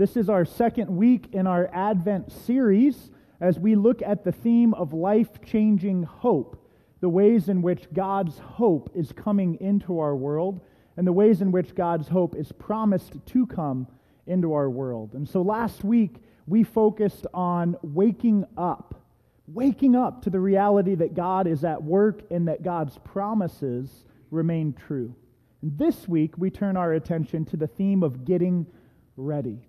This is our second week in our Advent series as we look at the theme of life changing hope, the ways in which God's hope is coming into our world, and the ways in which God's hope is promised to come into our world. And so last week, we focused on waking up, waking up to the reality that God is at work and that God's promises remain true. And this week, we turn our attention to the theme of getting ready.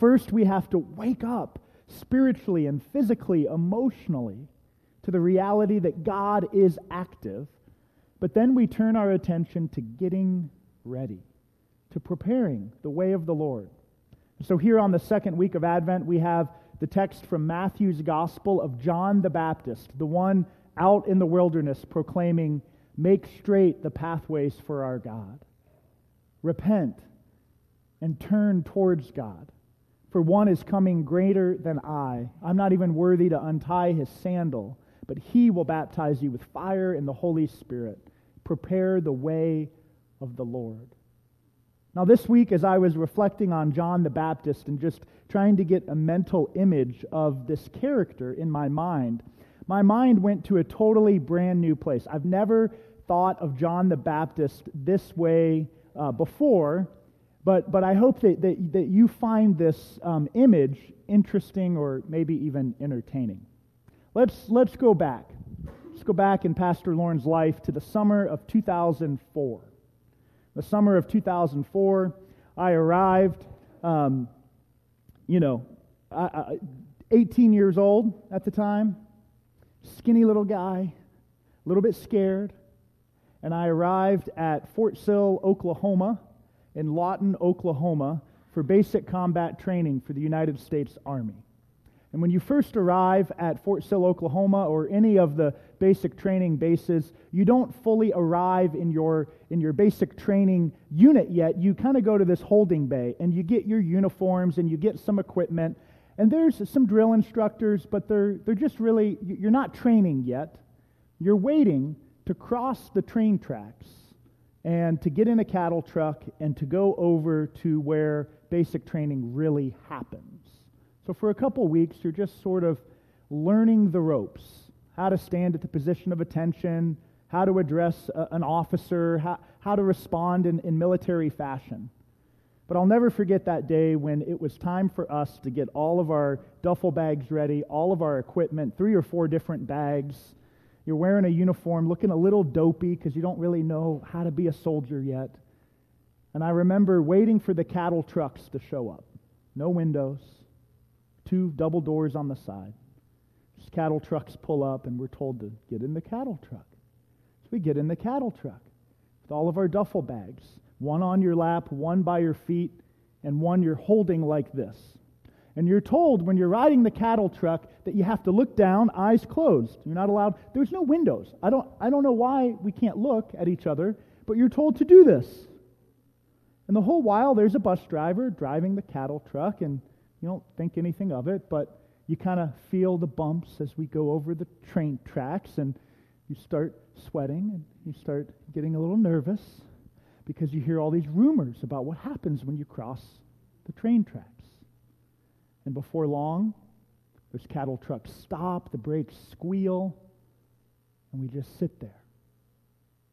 First, we have to wake up spiritually and physically, emotionally, to the reality that God is active. But then we turn our attention to getting ready, to preparing the way of the Lord. So, here on the second week of Advent, we have the text from Matthew's Gospel of John the Baptist, the one out in the wilderness proclaiming, Make straight the pathways for our God. Repent and turn towards God. For one is coming greater than I. I'm not even worthy to untie his sandal, but he will baptize you with fire and the Holy Spirit. Prepare the way of the Lord. Now, this week, as I was reflecting on John the Baptist and just trying to get a mental image of this character in my mind, my mind went to a totally brand new place. I've never thought of John the Baptist this way uh, before, but, but I hope that, that, that you find this um, image interesting or maybe even entertaining. Let's, let's go back. Let's go back in Pastor Lauren's life to the summer of 2004. The summer of 2004, I arrived, um, you know, 18 years old at the time, skinny little guy, a little bit scared, and I arrived at Fort Sill, Oklahoma in Lawton, Oklahoma, for basic combat training for the United States Army. And when you first arrive at Fort Sill, Oklahoma, or any of the basic training bases, you don't fully arrive in your, in your basic training unit yet. You kind of go to this holding bay and you get your uniforms and you get some equipment. And there's some drill instructors, but they're, they're just really, you're not training yet. You're waiting to cross the train tracks and to get in a cattle truck and to go over to where basic training really happens. So, for a couple weeks, you're just sort of learning the ropes how to stand at the position of attention, how to address a, an officer, how, how to respond in, in military fashion. But I'll never forget that day when it was time for us to get all of our duffel bags ready, all of our equipment, three or four different bags you're wearing a uniform, looking a little dopey because you don't really know how to be a soldier yet. And I remember waiting for the cattle trucks to show up. No windows, two double doors on the side. Just cattle trucks pull up, and we're told to get in the cattle truck. So we get in the cattle truck with all of our duffel bags one on your lap, one by your feet, and one you're holding like this. And you're told when you're riding the cattle truck that you have to look down, eyes closed. You're not allowed, there's no windows. I don't, I don't know why we can't look at each other, but you're told to do this. And the whole while, there's a bus driver driving the cattle truck, and you don't think anything of it, but you kind of feel the bumps as we go over the train tracks, and you start sweating, and you start getting a little nervous because you hear all these rumors about what happens when you cross the train tracks. And before long, those cattle trucks stop, the brakes squeal, and we just sit there.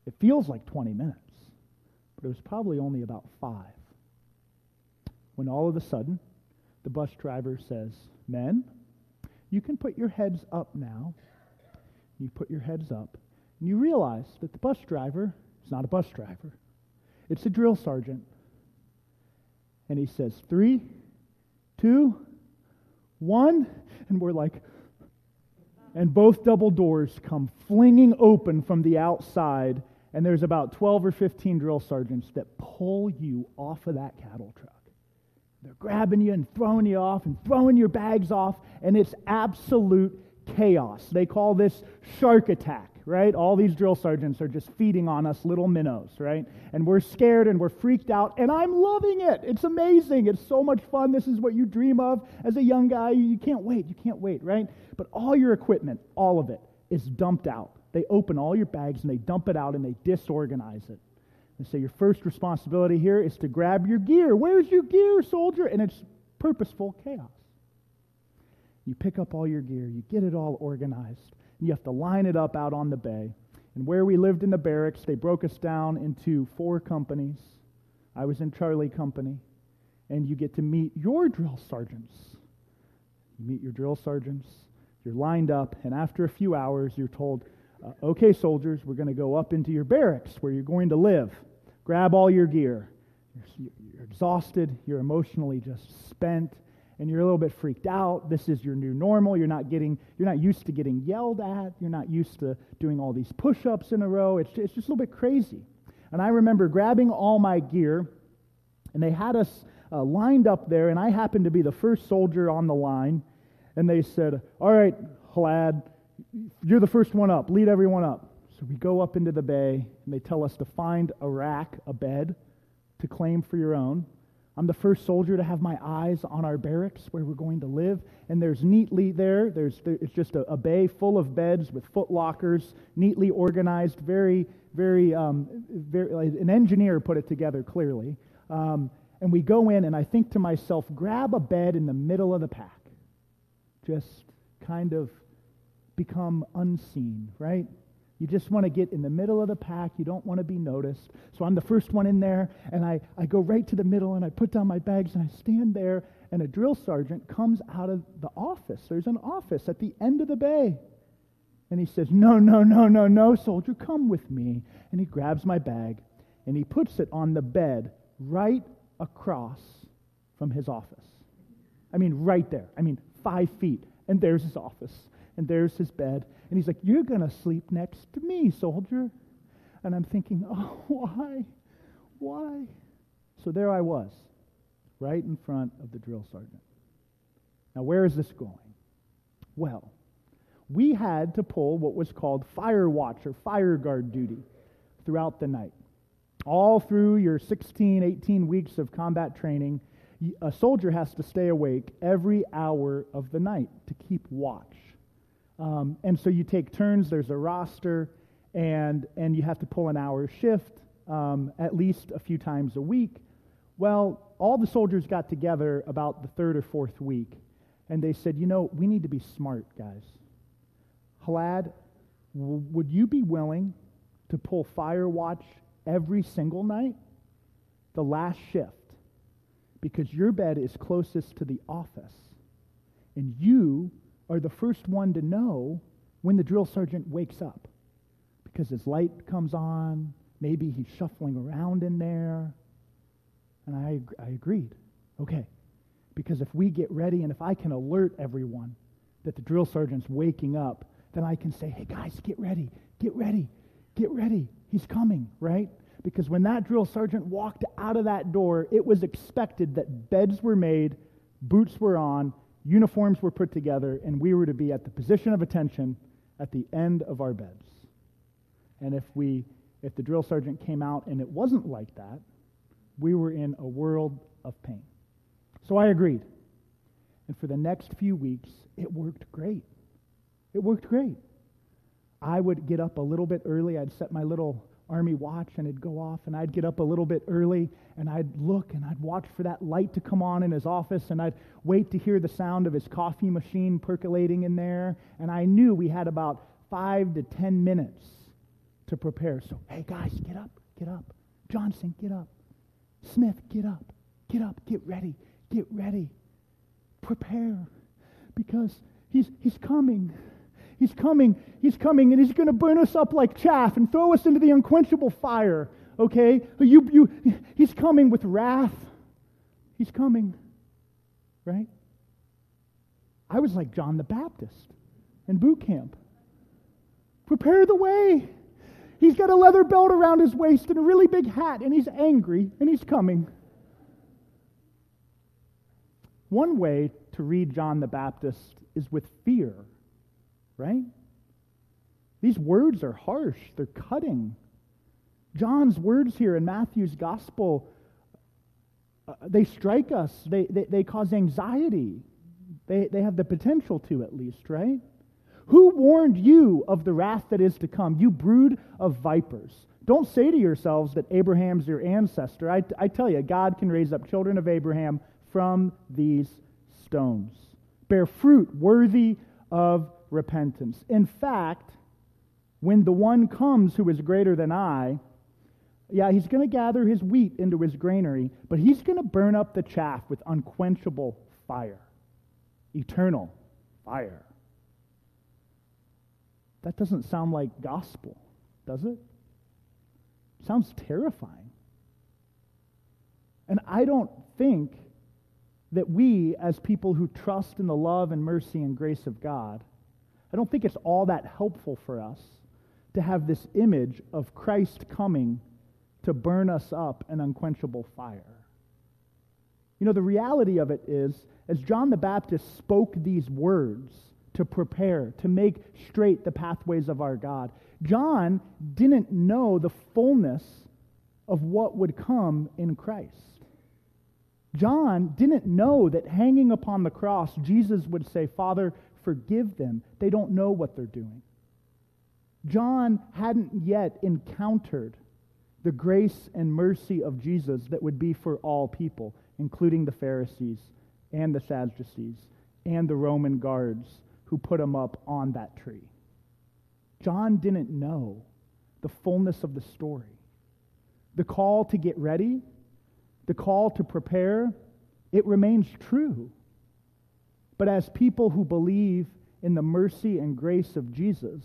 It feels like 20 minutes, but it was probably only about five. When all of a sudden, the bus driver says, Men, you can put your heads up now. You put your heads up, and you realize that the bus driver is not a bus driver, it's a drill sergeant. And he says, Three, two, one, and we're like, and both double doors come flinging open from the outside, and there's about 12 or 15 drill sergeants that pull you off of that cattle truck. They're grabbing you and throwing you off and throwing your bags off, and it's absolute chaos. They call this shark attack, right? All these drill sergeants are just feeding on us little minnows, right? And we're scared and we're freaked out, and I'm loving it. It's amazing. It's so much fun. This is what you dream of as a young guy. You can't wait. You can't wait, right? But all your equipment, all of it, is dumped out. They open all your bags and they dump it out and they disorganize it. They say your first responsibility here is to grab your gear. Where's your gear, soldier? And it's purposeful chaos. You pick up all your gear, you get it all organized, and you have to line it up out on the bay. And where we lived in the barracks, they broke us down into four companies. I was in Charlie Company, and you get to meet your drill sergeants. You meet your drill sergeants, you're lined up, and after a few hours, you're told, uh, okay, soldiers, we're going to go up into your barracks where you're going to live. Grab all your gear. You're, you're exhausted, you're emotionally just spent, and you're a little bit freaked out. This is your new normal. You're not getting, you're not used to getting yelled at. You're not used to doing all these push-ups in a row. It's, it's just a little bit crazy. And I remember grabbing all my gear, and they had us uh, lined up there, and I happened to be the first soldier on the line. And they said, All right, Hlad, you're the first one up. Lead everyone up. So we go up into the bay, and they tell us to find a rack, a bed, to claim for your own. I'm the first soldier to have my eyes on our barracks where we're going to live. And there's neatly there, there's, there, it's just a, a, bay full of beds with foot lockers, neatly organized, very, very, um, very an engineer put it together clearly. Um, and we go in, and I think to myself, grab a bed in the middle of the pack. Just kind of become unseen, right? You just want to get in the middle of the pack. You don't want to be noticed. So I'm the first one in there, and I, I go right to the middle, and I put down my bags, and I stand there, and a drill sergeant comes out of the office. There's an office at the end of the bay. And he says, No, no, no, no, no, soldier, come with me. And he grabs my bag, and he puts it on the bed right across from his office. I mean, right there. I mean, five feet. And there's his office and there's his bed. And he's like, You're going to sleep next to me, soldier. And I'm thinking, Oh, why? Why? So there I was, right in front of the drill sergeant. Now, where is this going? Well, we had to pull what was called fire watch or fire guard duty throughout the night. All through your 16, 18 weeks of combat training, a soldier has to stay awake every hour of the night to keep watch. Um, and so you take turns, there's a roster, and, and you have to pull an hour shift um, at least a few times a week. Well, all the soldiers got together about the third or fourth week, and they said, you know, we need to be smart, guys. Hlad, w- would you be willing to pull fire watch every single night? The last shift. Because your bed is closest to the office. And you are the first one to know when the drill sergeant wakes up because his light comes on. Maybe he's shuffling around in there. And I, I agreed. Okay. Because if we get ready and if I can alert everyone that the drill sergeant's waking up, then I can say, hey, guys, get ready, get ready, get ready. He's coming, right? Because when that drill sergeant walked out of that door, it was expected that beds were made, boots were on, uniforms were put together, and we were to be at the position of attention at the end of our beds. And if we if the drill sergeant came out and it wasn't like that, we were in a world of pain. So I agreed. And for the next few weeks, it worked great. It worked great. I would get up a little bit early. I'd set my little army watch and it'd go off and I'd get up a little bit early and I'd look and I'd watch for that light to come on in his office and I'd wait to hear the sound of his coffee machine percolating in there and I knew we had about 5 to 10 minutes to prepare. So, hey guys, get up, get up. Johnson, get up. Smith, get up. Get up, get ready. Get ready. Prepare because he's he's coming. He's coming. He's coming, and he's going to burn us up like chaff and throw us into the unquenchable fire. Okay? You, you, he's coming with wrath. He's coming. Right? I was like John the Baptist in boot camp. Prepare the way. He's got a leather belt around his waist and a really big hat, and he's angry, and he's coming. One way to read John the Baptist is with fear, right? These words are harsh, they're cutting. John's words here in Matthew's gospel, uh, they strike us, they, they, they cause anxiety. They, they have the potential to, at least, right? Who warned you of the wrath that is to come, you brood of vipers? Don't say to yourselves that Abraham's your ancestor. I, I tell you, God can raise up children of Abraham from these stones. Bear fruit worthy of repentance. In fact, when the one comes who is greater than I, yeah, he's going to gather his wheat into his granary, but he's going to burn up the chaff with unquenchable fire, eternal fire. That doesn't sound like gospel, does it? Sounds terrifying. And I don't think that we, as people who trust in the love and mercy and grace of God, I don't think it's all that helpful for us to have this image of Christ coming to burn us up an unquenchable fire. You know, the reality of it is, as John the Baptist spoke these words to prepare, to make straight the pathways of our God, John didn't know the fullness of what would come in Christ. John didn't know that hanging upon the cross, Jesus would say, Father, forgive them. They don't know what they're doing. John hadn't yet encountered the grace and mercy of Jesus that would be for all people, including the Pharisees and the Sadducees and the Roman guards who put him up on that tree. John didn't know the fullness of the story. The call to get ready, the call to prepare, it remains true. But as people who believe in the mercy and grace of Jesus,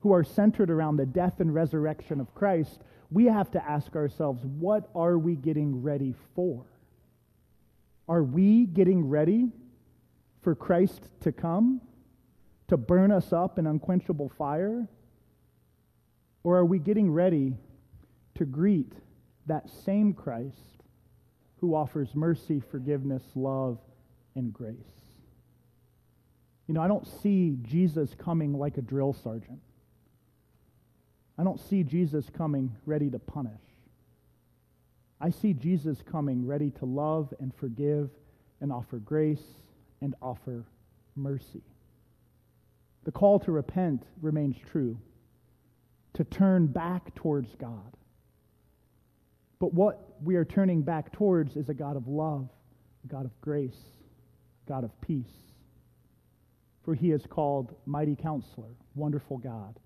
who are centered around the death and resurrection of Christ, we have to ask ourselves, what are we getting ready for? Are we getting ready for Christ to come, to burn us up in unquenchable fire? Or are we getting ready to greet that same Christ who offers mercy, forgiveness, love, and grace? You know, I don't see Jesus coming like a drill sergeant. I don't see Jesus coming ready to punish. I see Jesus coming ready to love and forgive and offer grace and offer mercy. The call to repent remains true, to turn back towards God. But what we are turning back towards is a God of love, a God of grace, a God of peace. For he is called Mighty Counselor, Wonderful God,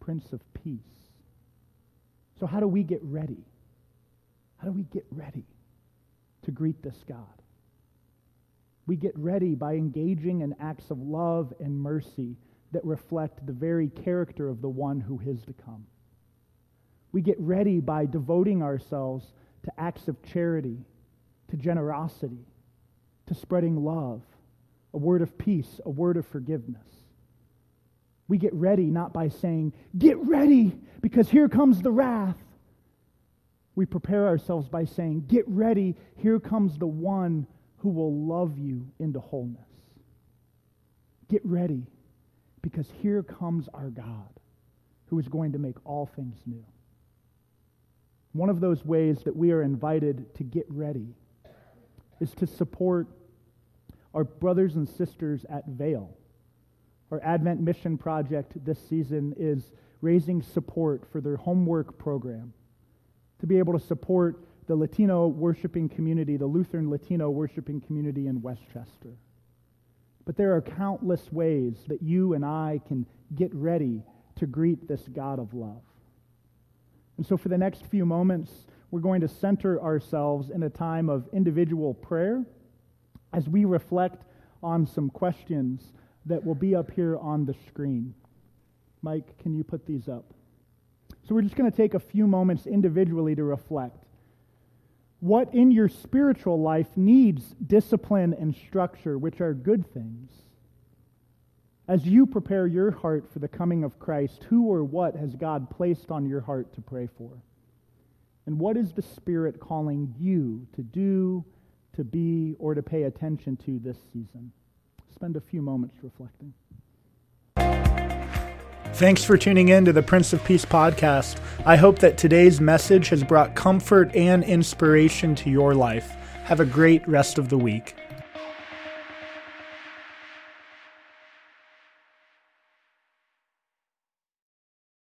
Prince of Peace. So, how do we get ready? How do we get ready to greet this God? We get ready by engaging in acts of love and mercy that reflect the very character of the one who is to come. We get ready by devoting ourselves to acts of charity, to generosity, to spreading love, a word of peace, a word of forgiveness. We get ready not by saying, Get ready, because here comes the wrath. We prepare ourselves by saying, Get ready, here comes the one who will love you into wholeness. Get ready, because here comes our God, who is going to make all things new. One of those ways that we are invited to get ready is to support our brothers and sisters at Vale our Advent Mission Project this season is raising support for their homework program to be able to support the Latino worshiping community, the Lutheran Latino worshiping community in Westchester. But there are countless ways that you and I can get ready to greet this God of love. And so, for the next few moments, we're going to center ourselves in a time of individual prayer as we reflect on some questions that will be up here on the screen. Mike, can you put these up? So we're just going to take a few moments individually to reflect. What in your spiritual life needs discipline and structure, which are good things? As you prepare your heart for the coming of Christ, who or what has God placed on your heart to pray for? And what is the Spirit calling you to do to be or to pay attention to this season? Spend a few moments reflecting. Thanks for tuning in to the Prince of Peace podcast. I hope that today's message has brought comfort and inspiration to your life. Have a great rest of the week.